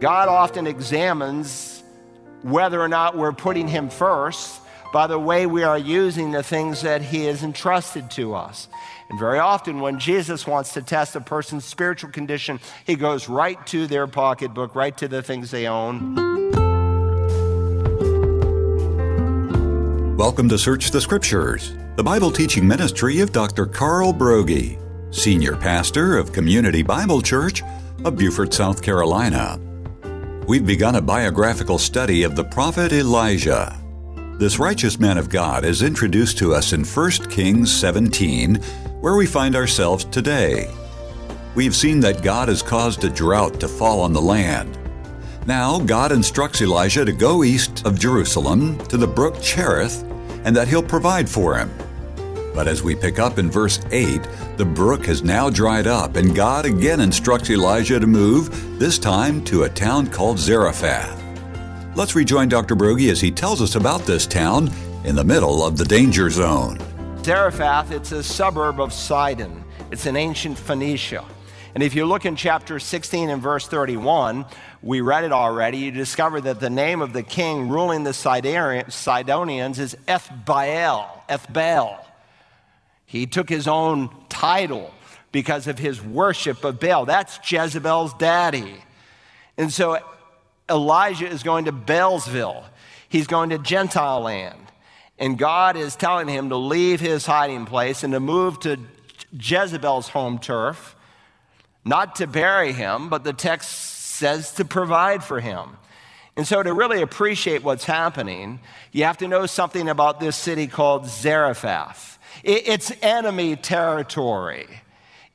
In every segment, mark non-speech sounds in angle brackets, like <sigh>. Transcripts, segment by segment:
God often examines whether or not we're putting Him first by the way we are using the things that He has entrusted to us. And very often, when Jesus wants to test a person's spiritual condition, He goes right to their pocketbook, right to the things they own. Welcome to Search the Scriptures, the Bible teaching ministry of Dr. Carl Broggi, Senior Pastor of Community Bible Church of Beaufort, South Carolina. We've begun a biographical study of the prophet Elijah. This righteous man of God is introduced to us in 1 Kings 17, where we find ourselves today. We've seen that God has caused a drought to fall on the land. Now, God instructs Elijah to go east of Jerusalem to the brook Cherith and that he'll provide for him. But as we pick up in verse 8, the brook has now dried up, and God again instructs Elijah to move, this time to a town called Zarephath. Let's rejoin Dr. Broggi as he tells us about this town in the middle of the danger zone. Zarephath, it's a suburb of Sidon. It's an ancient Phoenicia. And if you look in chapter 16 and verse 31, we read it already, you discover that the name of the king ruling the Sidonians is Ethbaal. Ethbaal. He took his own title because of his worship of Baal. That's Jezebel's daddy. And so Elijah is going to Baalsville. He's going to Gentile land. And God is telling him to leave his hiding place and to move to Jezebel's home turf, not to bury him, but the text says to provide for him. And so, to really appreciate what's happening, you have to know something about this city called Zarephath. It's enemy territory,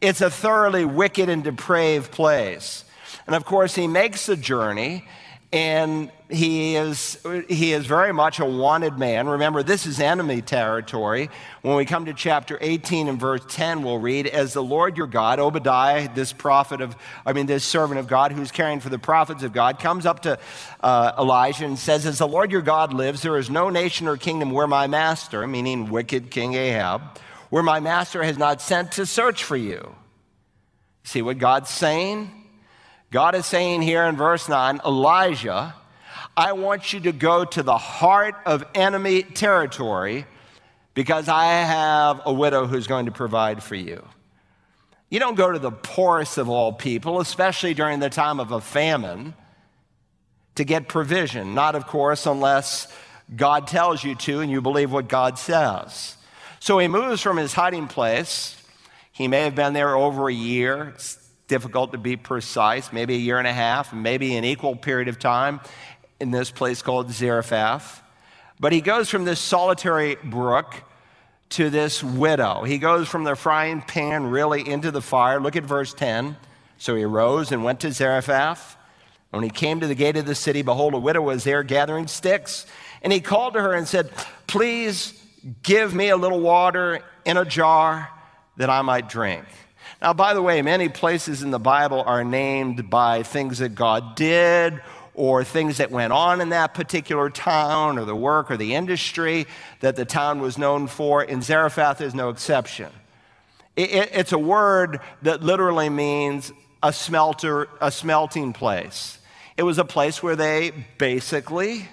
it's a thoroughly wicked and depraved place. And of course, he makes the journey and he is, he is very much a wanted man. Remember, this is enemy territory. When we come to chapter 18 and verse 10, we'll read, As the Lord your God, Obadiah, this prophet of, I mean, this servant of God who's caring for the prophets of God, comes up to uh, Elijah and says, As the Lord your God lives, there is no nation or kingdom where my master, meaning wicked King Ahab, where my master has not sent to search for you. See what God's saying? God is saying here in verse 9, Elijah, I want you to go to the heart of enemy territory because I have a widow who's going to provide for you. You don't go to the poorest of all people, especially during the time of a famine, to get provision. Not, of course, unless God tells you to and you believe what God says. So he moves from his hiding place. He may have been there over a year. Difficult to be precise, maybe a year and a half, maybe an equal period of time in this place called Zarephath. But he goes from this solitary brook to this widow. He goes from the frying pan really into the fire. Look at verse 10. So he arose and went to Zarephath. When he came to the gate of the city, behold, a widow was there gathering sticks. And he called to her and said, Please give me a little water in a jar that I might drink. Now, by the way, many places in the Bible are named by things that God did or things that went on in that particular town or the work or the industry that the town was known for. In Zarephath is no exception. It, it, it's a word that literally means a smelter, a smelting place. It was a place where they basically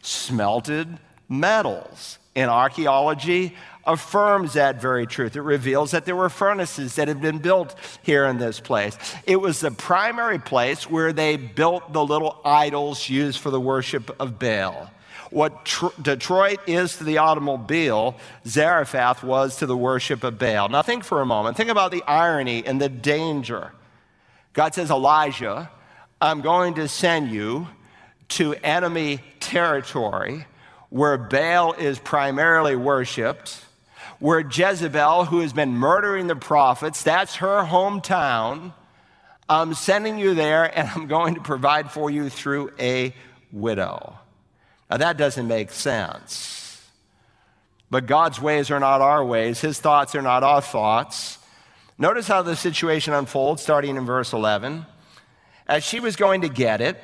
smelted metals. In archaeology, affirms that very truth. It reveals that there were furnaces that had been built here in this place. It was the primary place where they built the little idols used for the worship of Baal. What tr- Detroit is to the automobile, Zarephath was to the worship of Baal. Now, think for a moment. Think about the irony and the danger. God says, Elijah, I'm going to send you to enemy territory where Baal is primarily worshiped where Jezebel, who has been murdering the prophets, that's her hometown. I'm sending you there and I'm going to provide for you through a widow. Now, that doesn't make sense. But God's ways are not our ways, His thoughts are not our thoughts. Notice how the situation unfolds, starting in verse 11. As she was going to get it,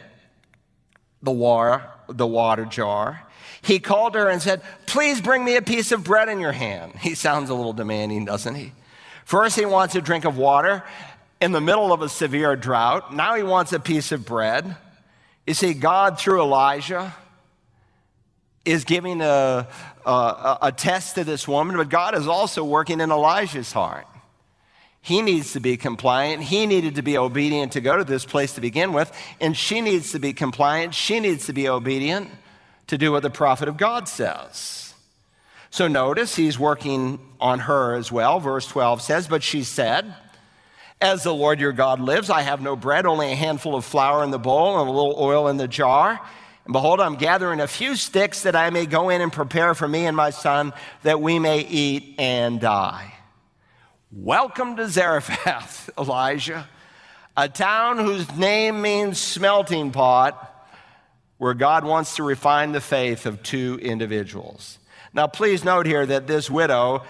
the water, the water jar, he called her and said, Please bring me a piece of bread in your hand. He sounds a little demanding, doesn't he? First, he wants a drink of water in the middle of a severe drought. Now, he wants a piece of bread. You see, God, through Elijah, is giving a, a, a test to this woman, but God is also working in Elijah's heart. He needs to be compliant. He needed to be obedient to go to this place to begin with, and she needs to be compliant. She needs to be obedient to do what the prophet of God says. So notice he's working on her as well. Verse 12 says, But she said, As the Lord your God lives, I have no bread, only a handful of flour in the bowl and a little oil in the jar. And behold, I'm gathering a few sticks that I may go in and prepare for me and my son that we may eat and die. Welcome to Zarephath, <laughs> Elijah, a town whose name means smelting pot, where God wants to refine the faith of two individuals. Now, please note here that this widow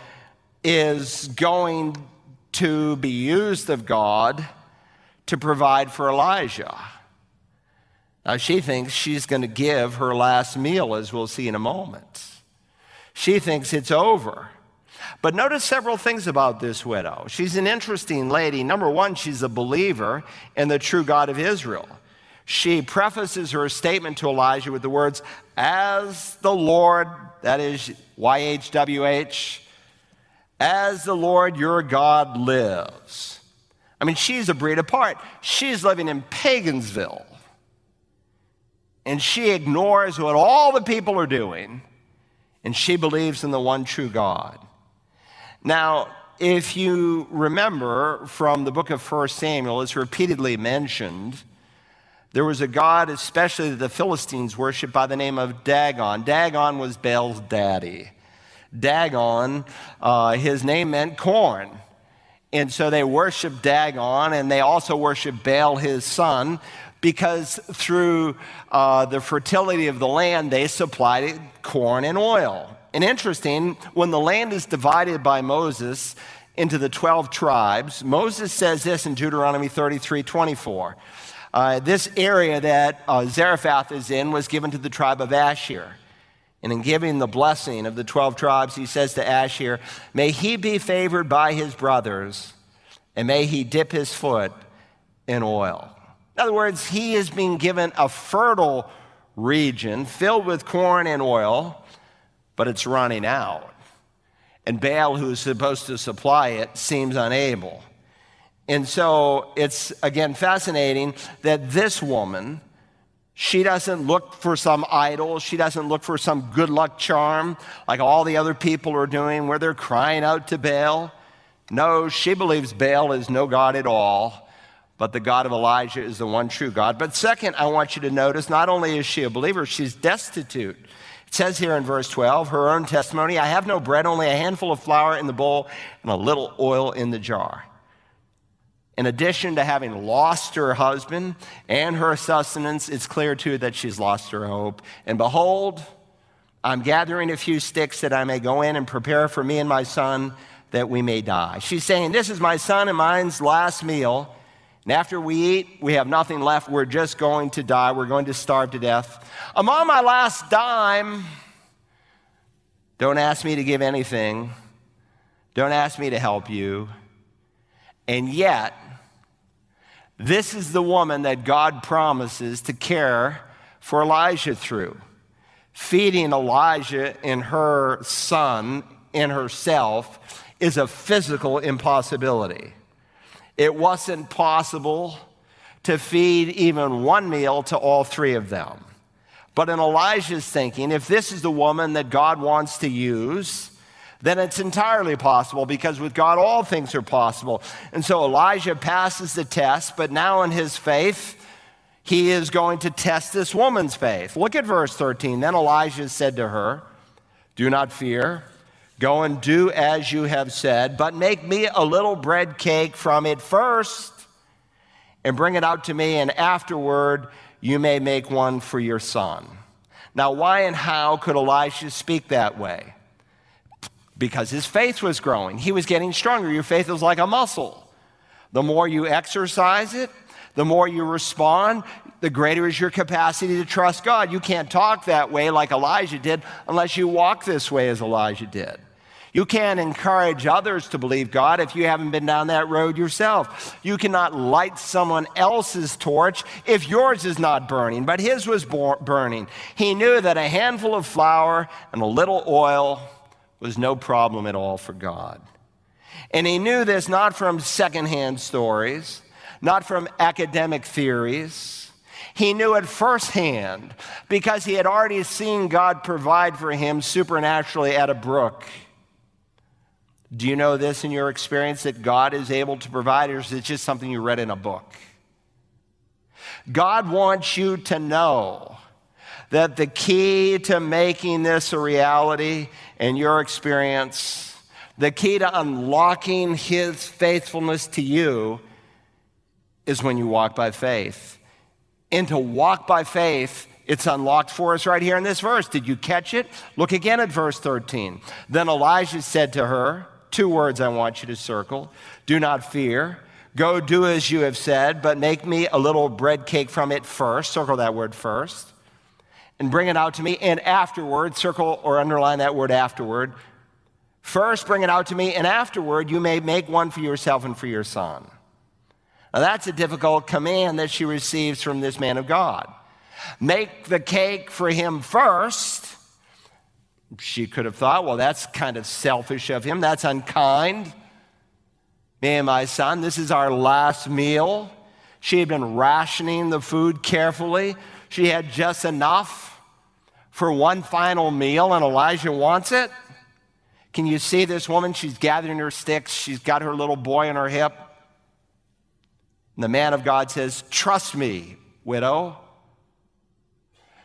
is going to be used of God to provide for Elijah. Now, she thinks she's going to give her last meal, as we'll see in a moment. She thinks it's over. But notice several things about this widow. She's an interesting lady. Number one, she's a believer in the true God of Israel. She prefaces her statement to Elijah with the words, As the Lord, that is YHWH, as the Lord your God lives. I mean, she's a breed apart. She's living in Pagansville and she ignores what all the people are doing, and she believes in the one true God. Now, if you remember from the book of 1 Samuel, it's repeatedly mentioned. There was a god, especially the Philistines worshiped, by the name of Dagon. Dagon was Baal's daddy. Dagon, uh, his name meant corn. And so they worshiped Dagon, and they also worshiped Baal, his son, because through uh, the fertility of the land, they supplied corn and oil. And interesting, when the land is divided by Moses into the 12 tribes, Moses says this in Deuteronomy 33 24. Uh, this area that uh, Zarephath is in was given to the tribe of Asher. And in giving the blessing of the 12 tribes, he says to Asher, May he be favored by his brothers, and may he dip his foot in oil. In other words, he is being given a fertile region filled with corn and oil, but it's running out. And Baal, who's supposed to supply it, seems unable. And so it's again fascinating that this woman, she doesn't look for some idol. She doesn't look for some good luck charm like all the other people are doing where they're crying out to Baal. No, she believes Baal is no God at all but the God of Elijah is the one true God. But second, I want you to notice not only is she a believer, she's destitute. It says here in verse 12, her own testimony I have no bread, only a handful of flour in the bowl and a little oil in the jar. In addition to having lost her husband and her sustenance, it's clear too that she's lost her hope. And behold, I'm gathering a few sticks that I may go in and prepare for me and my son that we may die. She's saying, This is my son and mine's last meal. And after we eat, we have nothing left. We're just going to die. We're going to starve to death. I'm on my last dime. Don't ask me to give anything. Don't ask me to help you. And yet, this is the woman that God promises to care for Elijah through. Feeding Elijah and her son and herself is a physical impossibility. It wasn't possible to feed even one meal to all three of them. But in Elijah's thinking, if this is the woman that God wants to use, then it's entirely possible because with God all things are possible. And so Elijah passes the test, but now in his faith, he is going to test this woman's faith. Look at verse 13. Then Elijah said to her, Do not fear. Go and do as you have said, but make me a little bread cake from it first and bring it out to me, and afterward you may make one for your son. Now, why and how could Elijah speak that way? Because his faith was growing. He was getting stronger. Your faith is like a muscle. The more you exercise it, the more you respond, the greater is your capacity to trust God. You can't talk that way like Elijah did unless you walk this way as Elijah did. You can't encourage others to believe God if you haven't been down that road yourself. You cannot light someone else's torch if yours is not burning, but his was burning. He knew that a handful of flour and a little oil was no problem at all for God. And he knew this not from secondhand stories, not from academic theories. He knew it firsthand because he had already seen God provide for him supernaturally at a brook. Do you know this in your experience that God is able to provide, or is it just something you read in a book? God wants you to know that the key to making this a reality in your experience, the key to unlocking His faithfulness to you, is when you walk by faith. And to walk by faith, it's unlocked for us right here in this verse. Did you catch it? Look again at verse 13. Then Elijah said to her, Two words I want you to circle. Do not fear. Go do as you have said, but make me a little bread cake from it first. Circle that word first. And bring it out to me. And afterward, circle or underline that word afterward. First, bring it out to me, and afterward, you may make one for yourself and for your son. Now, that's a difficult command that she receives from this man of God. Make the cake for him first, she could have thought, well, that's kind of selfish of him. That's unkind. Me and my son, this is our last meal. She had been rationing the food carefully. She had just enough for one final meal, and Elijah wants it. Can you see this woman? She's gathering her sticks, she's got her little boy on her hip. And the man of God says, Trust me, widow.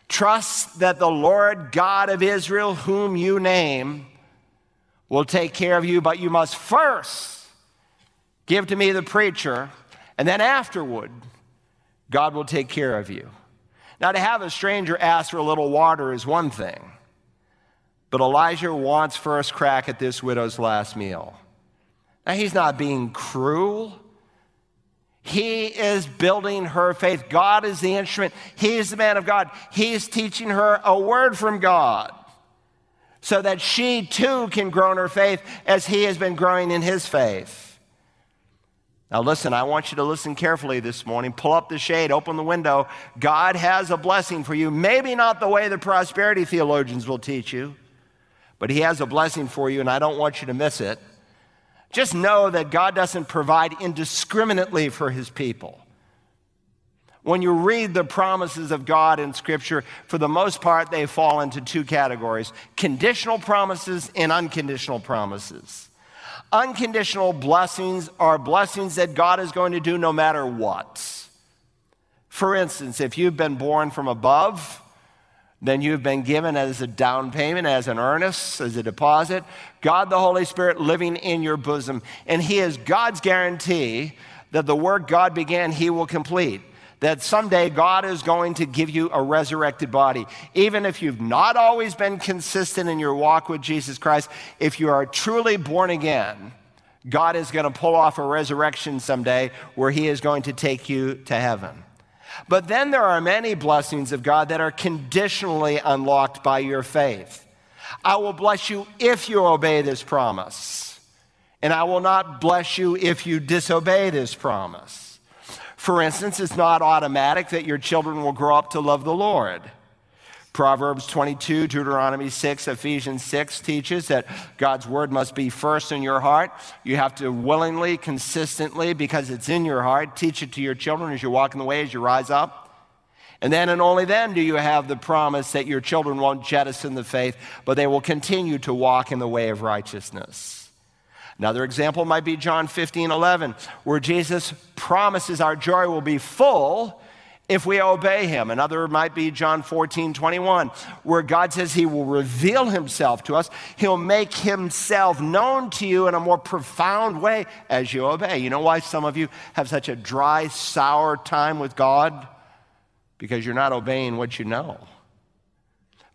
Trust that the Lord God of Israel, whom you name, will take care of you, but you must first give to me the preacher, and then afterward, God will take care of you. Now, to have a stranger ask for a little water is one thing, but Elijah wants first crack at this widow's last meal. Now, he's not being cruel. He is building her faith. God is the instrument. He is the man of God. He is teaching her a word from God so that she too can grow in her faith as he has been growing in his faith. Now, listen, I want you to listen carefully this morning. Pull up the shade, open the window. God has a blessing for you. Maybe not the way the prosperity theologians will teach you, but He has a blessing for you, and I don't want you to miss it. Just know that God doesn't provide indiscriminately for his people. When you read the promises of God in Scripture, for the most part, they fall into two categories conditional promises and unconditional promises. Unconditional blessings are blessings that God is going to do no matter what. For instance, if you've been born from above, then you've been given as a down payment, as an earnest, as a deposit, God the Holy Spirit living in your bosom. And He is God's guarantee that the work God began, He will complete. That someday God is going to give you a resurrected body. Even if you've not always been consistent in your walk with Jesus Christ, if you are truly born again, God is going to pull off a resurrection someday where He is going to take you to heaven. But then there are many blessings of God that are conditionally unlocked by your faith. I will bless you if you obey this promise, and I will not bless you if you disobey this promise. For instance, it's not automatic that your children will grow up to love the Lord. Proverbs 22, Deuteronomy 6, Ephesians 6 teaches that God's word must be first in your heart. You have to willingly, consistently, because it's in your heart, teach it to your children as you walk in the way, as you rise up. And then and only then do you have the promise that your children won't jettison the faith, but they will continue to walk in the way of righteousness. Another example might be John 15, 11, where Jesus promises our joy will be full if we obey him. Another might be John 14, 21, where God says he will reveal himself to us. He'll make himself known to you in a more profound way as you obey. You know why some of you have such a dry, sour time with God? Because you're not obeying what you know.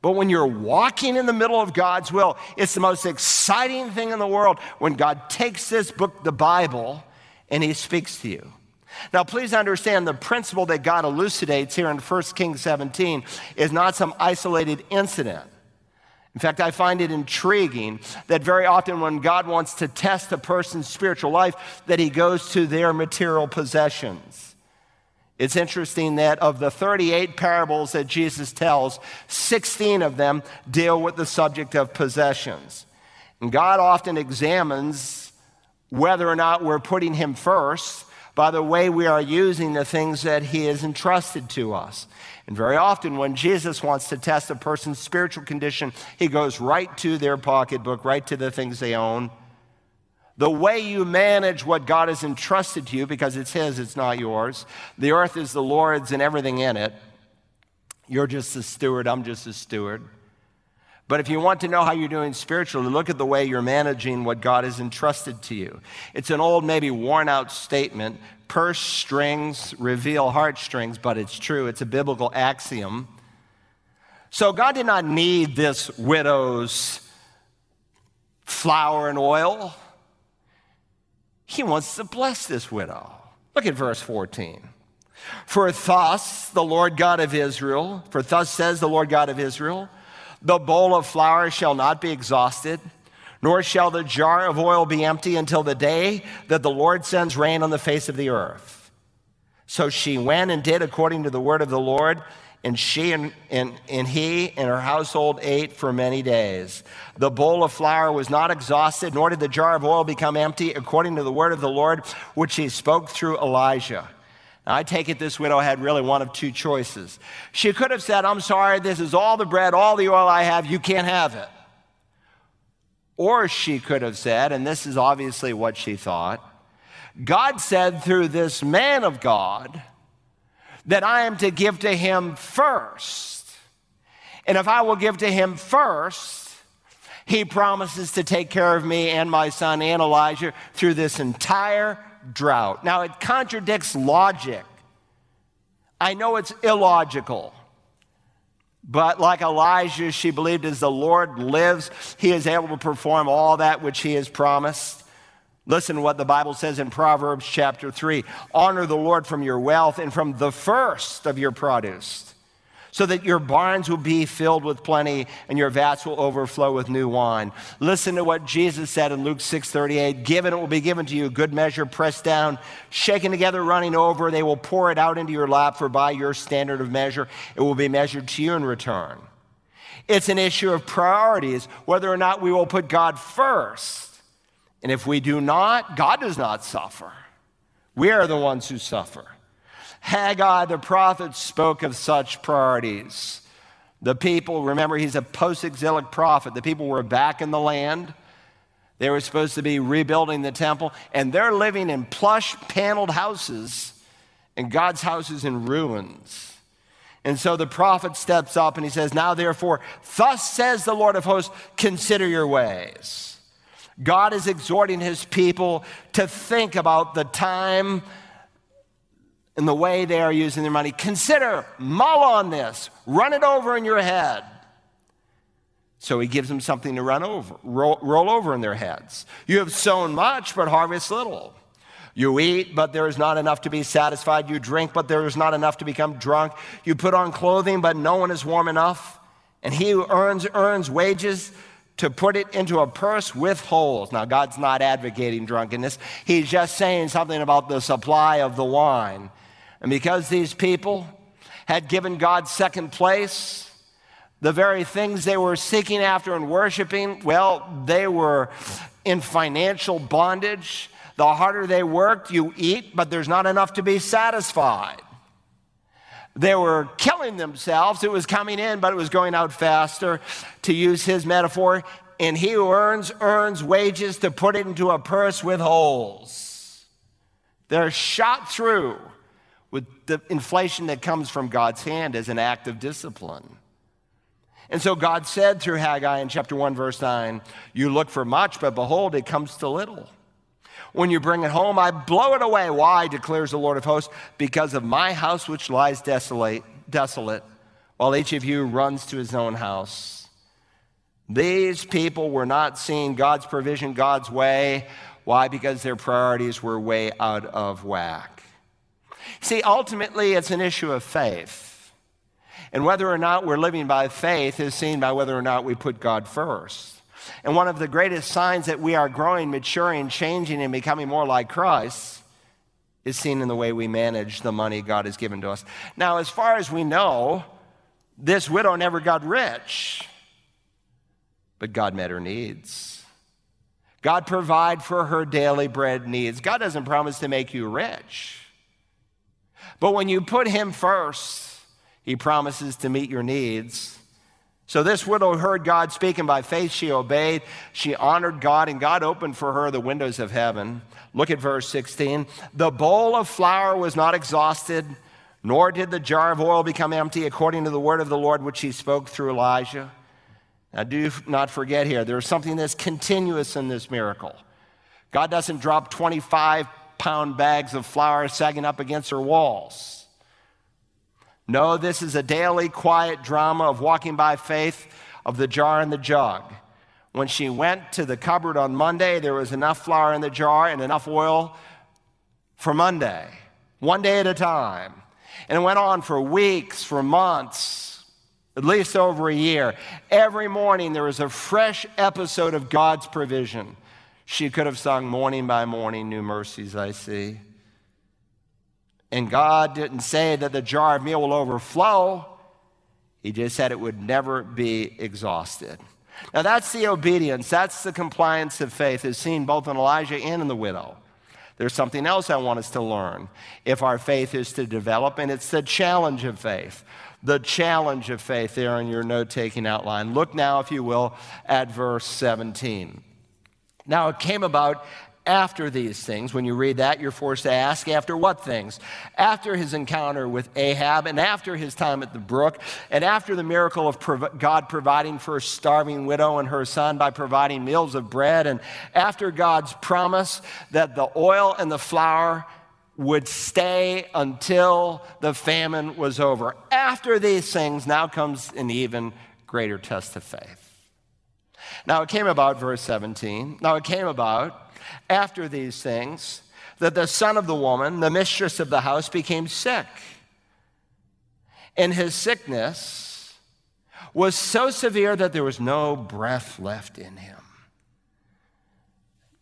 But when you're walking in the middle of God's will, it's the most exciting thing in the world when God takes this book, the Bible, and he speaks to you. Now, please understand the principle that God elucidates here in 1 Kings 17 is not some isolated incident. In fact, I find it intriguing that very often when God wants to test a person's spiritual life, that he goes to their material possessions. It's interesting that of the 38 parables that Jesus tells, 16 of them deal with the subject of possessions. And God often examines whether or not we're putting him first by the way we are using the things that he has entrusted to us. And very often, when Jesus wants to test a person's spiritual condition, he goes right to their pocketbook, right to the things they own. The way you manage what God has entrusted to you, because it's His, it's not yours. The earth is the Lord's and everything in it. You're just a steward, I'm just a steward. But if you want to know how you're doing spiritually, look at the way you're managing what God has entrusted to you. It's an old, maybe worn out statement purse strings reveal heartstrings, but it's true. It's a biblical axiom. So God did not need this widow's flour and oil. He wants to bless this widow. Look at verse 14. For thus the Lord God of Israel, for thus says the Lord God of Israel, the bowl of flour shall not be exhausted, nor shall the jar of oil be empty until the day that the Lord sends rain on the face of the earth. So she went and did according to the word of the Lord, and she and, and, and he and her household ate for many days. The bowl of flour was not exhausted, nor did the jar of oil become empty, according to the word of the Lord, which he spoke through Elijah. Now, I take it this widow had really one of two choices. She could have said, I'm sorry, this is all the bread, all the oil I have, you can't have it. Or she could have said, and this is obviously what she thought God said through this man of God that I am to give to him first. And if I will give to him first, he promises to take care of me and my son and Elijah through this entire drought. Now, it contradicts logic. I know it's illogical. But like Elijah, she believed as the Lord lives, he is able to perform all that which he has promised. Listen to what the Bible says in Proverbs chapter 3 Honor the Lord from your wealth and from the first of your produce so that your barns will be filled with plenty and your vats will overflow with new wine. Listen to what Jesus said in Luke 6:38, "Given it will be given to you, good measure pressed down, shaken together, running over, they will pour it out into your lap for by your standard of measure it will be measured to you in return." It's an issue of priorities, whether or not we will put God first. And if we do not, God does not suffer. We are the ones who suffer. Haggai the prophet spoke of such priorities. The people, remember, he's a post exilic prophet. The people were back in the land. They were supposed to be rebuilding the temple, and they're living in plush paneled houses, and God's house is in ruins. And so the prophet steps up and he says, Now therefore, thus says the Lord of hosts, consider your ways. God is exhorting his people to think about the time and the way they are using their money. Consider, mull on this, run it over in your head. So he gives them something to run over, roll, roll over in their heads. You have sown much, but harvest little. You eat, but there is not enough to be satisfied. You drink, but there is not enough to become drunk. You put on clothing, but no one is warm enough. And he who earns, earns wages to put it into a purse with holes. Now, God's not advocating drunkenness. He's just saying something about the supply of the wine. And because these people had given God second place, the very things they were seeking after and worshiping, well, they were in financial bondage. The harder they worked, you eat, but there's not enough to be satisfied. They were killing themselves. It was coming in, but it was going out faster. To use his metaphor, and he who earns, earns wages to put it into a purse with holes. They're shot through with the inflation that comes from God's hand as an act of discipline. And so God said through Haggai in chapter 1, verse 9, You look for much, but behold, it comes to little. When you bring it home, I blow it away. Why, declares the Lord of hosts? Because of my house which lies desolate, desolate, while each of you runs to his own house. These people were not seeing God's provision God's way. Why? Because their priorities were way out of whack. See, ultimately, it's an issue of faith. And whether or not we're living by faith is seen by whether or not we put God first. And one of the greatest signs that we are growing, maturing, changing, and becoming more like Christ is seen in the way we manage the money God has given to us. Now, as far as we know, this widow never got rich, but God met her needs. God provide for her daily bread needs. God doesn't promise to make you rich. But when you put him first, he promises to meet your needs. So this widow heard God speaking by faith. She obeyed. She honored God, and God opened for her the windows of heaven. Look at verse 16. The bowl of flour was not exhausted, nor did the jar of oil become empty, according to the word of the Lord which he spoke through Elijah. Now, do not forget here, there's something that's continuous in this miracle. God doesn't drop 25 pound bags of flour sagging up against her walls. No, this is a daily quiet drama of walking by faith of the jar and the jug. When she went to the cupboard on Monday, there was enough flour in the jar and enough oil for Monday, one day at a time. And it went on for weeks, for months, at least over a year. Every morning there was a fresh episode of God's provision. She could have sung morning by morning, New Mercies I See. And God didn't say that the jar of meal will overflow, He just said it would never be exhausted. Now, that's the obedience, that's the compliance of faith, is seen both in Elijah and in the widow. There's something else I want us to learn if our faith is to develop, and it's the challenge of faith. The challenge of faith there in your note taking outline. Look now, if you will, at verse 17. Now, it came about after these things. When you read that, you're forced to ask, after what things? After his encounter with Ahab, and after his time at the brook, and after the miracle of prov- God providing for a starving widow and her son by providing meals of bread, and after God's promise that the oil and the flour would stay until the famine was over. After these things, now comes an even greater test of faith. Now it came about, verse 17, now it came about after these things that the son of the woman, the mistress of the house, became sick. And his sickness was so severe that there was no breath left in him.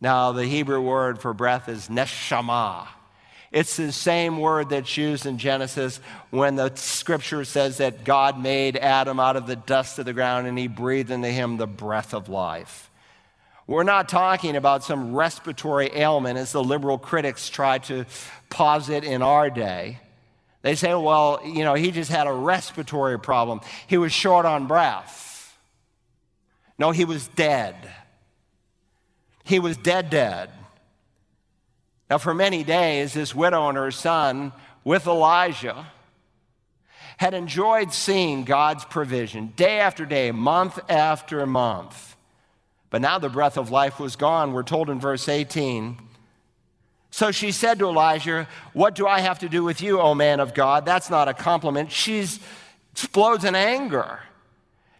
Now, the Hebrew word for breath is neshama. It's the same word that's used in Genesis when the scripture says that God made Adam out of the dust of the ground and he breathed into him the breath of life. We're not talking about some respiratory ailment as the liberal critics try to posit in our day. They say, well, you know, he just had a respiratory problem. He was short on breath. No, he was dead. He was dead, dead. Now, for many days, this widow and her son with Elijah had enjoyed seeing God's provision day after day, month after month. But now the breath of life was gone. We're told in verse 18. So she said to Elijah, What do I have to do with you, O man of God? That's not a compliment. She explodes in anger.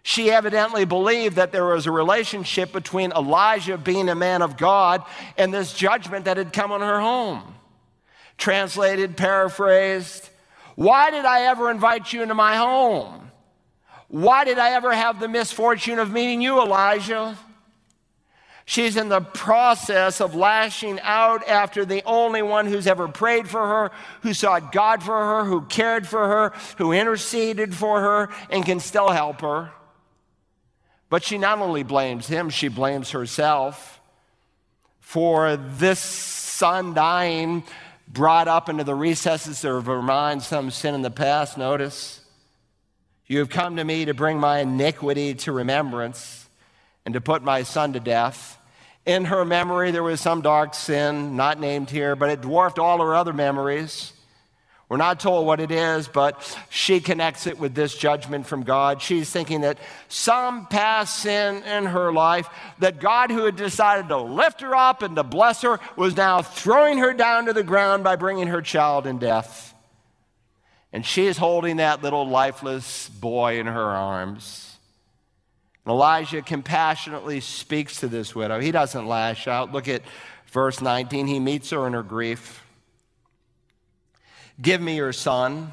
She evidently believed that there was a relationship between Elijah being a man of God and this judgment that had come on her home. Translated, paraphrased, why did I ever invite you into my home? Why did I ever have the misfortune of meeting you, Elijah? She's in the process of lashing out after the only one who's ever prayed for her, who sought God for her, who cared for her, who interceded for her, and can still help her. But she not only blames him, she blames herself for this son dying, brought up into the recesses of her mind some sin in the past. Notice, you have come to me to bring my iniquity to remembrance and to put my son to death. In her memory, there was some dark sin, not named here, but it dwarfed all her other memories. We're not told what it is, but she connects it with this judgment from God. She's thinking that some past sin in her life, that God, who had decided to lift her up and to bless her, was now throwing her down to the ground by bringing her child in death. And she is holding that little lifeless boy in her arms. Elijah compassionately speaks to this widow. He doesn't lash out. Look at verse 19. He meets her in her grief. Give me your son,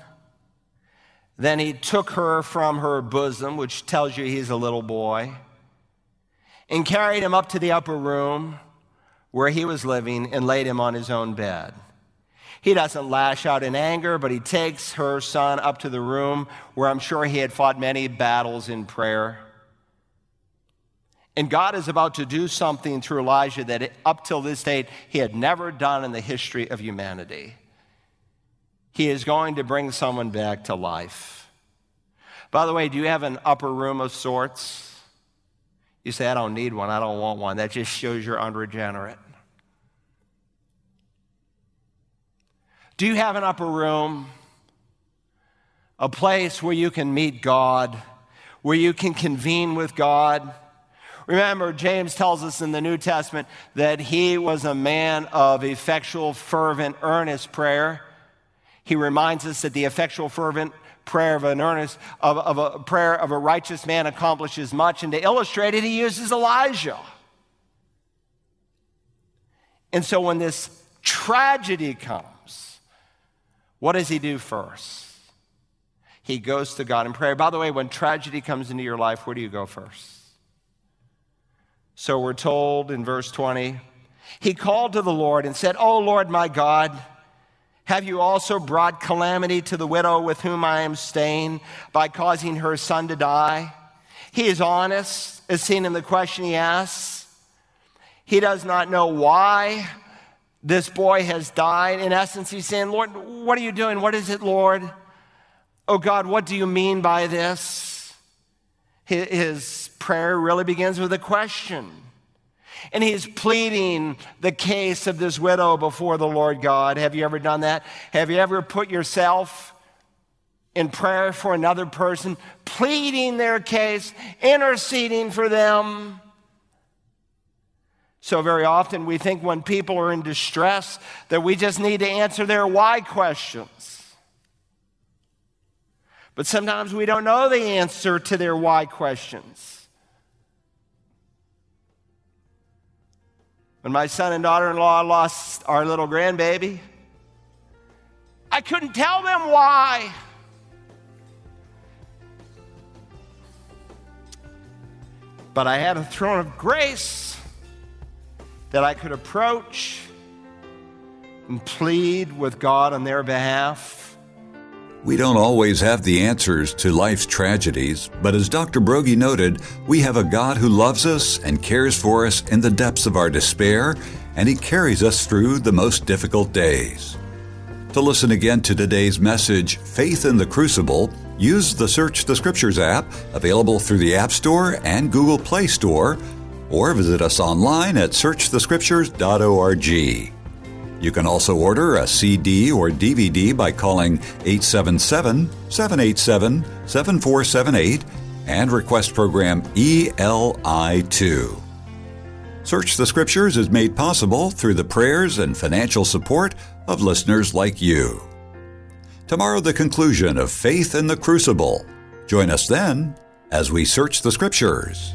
Then he took her from her bosom, which tells you he's a little boy, and carried him up to the upper room where he was living and laid him on his own bed. He doesn't lash out in anger, but he takes her son up to the room where I'm sure he had fought many battles in prayer. And God is about to do something through Elijah that up till this date he had never done in the history of humanity. He is going to bring someone back to life. By the way, do you have an upper room of sorts? You say, I don't need one, I don't want one. That just shows you're unregenerate. Do you have an upper room? A place where you can meet God, where you can convene with God? Remember, James tells us in the New Testament that he was a man of effectual, fervent, earnest prayer. He reminds us that the effectual, fervent prayer of an earnest, of, of a prayer of a righteous man accomplishes much. And to illustrate it, he uses Elijah. And so when this tragedy comes, what does he do first? He goes to God in prayer. By the way, when tragedy comes into your life, where do you go first? So we're told in verse 20, he called to the Lord and said, Oh Lord my God, have you also brought calamity to the widow with whom I am staying by causing her son to die? He is honest, as seen in the question he asks. He does not know why this boy has died. In essence, he's saying, Lord, what are you doing? What is it, Lord? Oh God, what do you mean by this? His prayer really begins with a question. And he's pleading the case of this widow before the Lord God. Have you ever done that? Have you ever put yourself in prayer for another person, pleading their case, interceding for them? So, very often we think when people are in distress that we just need to answer their why questions. But sometimes we don't know the answer to their why questions. When my son and daughter in law lost our little grandbaby, I couldn't tell them why. But I had a throne of grace that I could approach and plead with God on their behalf? We don't always have the answers to life's tragedies, but as Dr. Broggi noted, we have a God who loves us and cares for us in the depths of our despair, and He carries us through the most difficult days. To listen again to today's message, Faith in the Crucible, use the Search the Scriptures app available through the App Store and Google Play Store or visit us online at searchthescriptures.org. You can also order a CD or DVD by calling 877 787 7478 and request program ELI2. Search the Scriptures is made possible through the prayers and financial support of listeners like you. Tomorrow, the conclusion of Faith in the Crucible. Join us then as we search the Scriptures.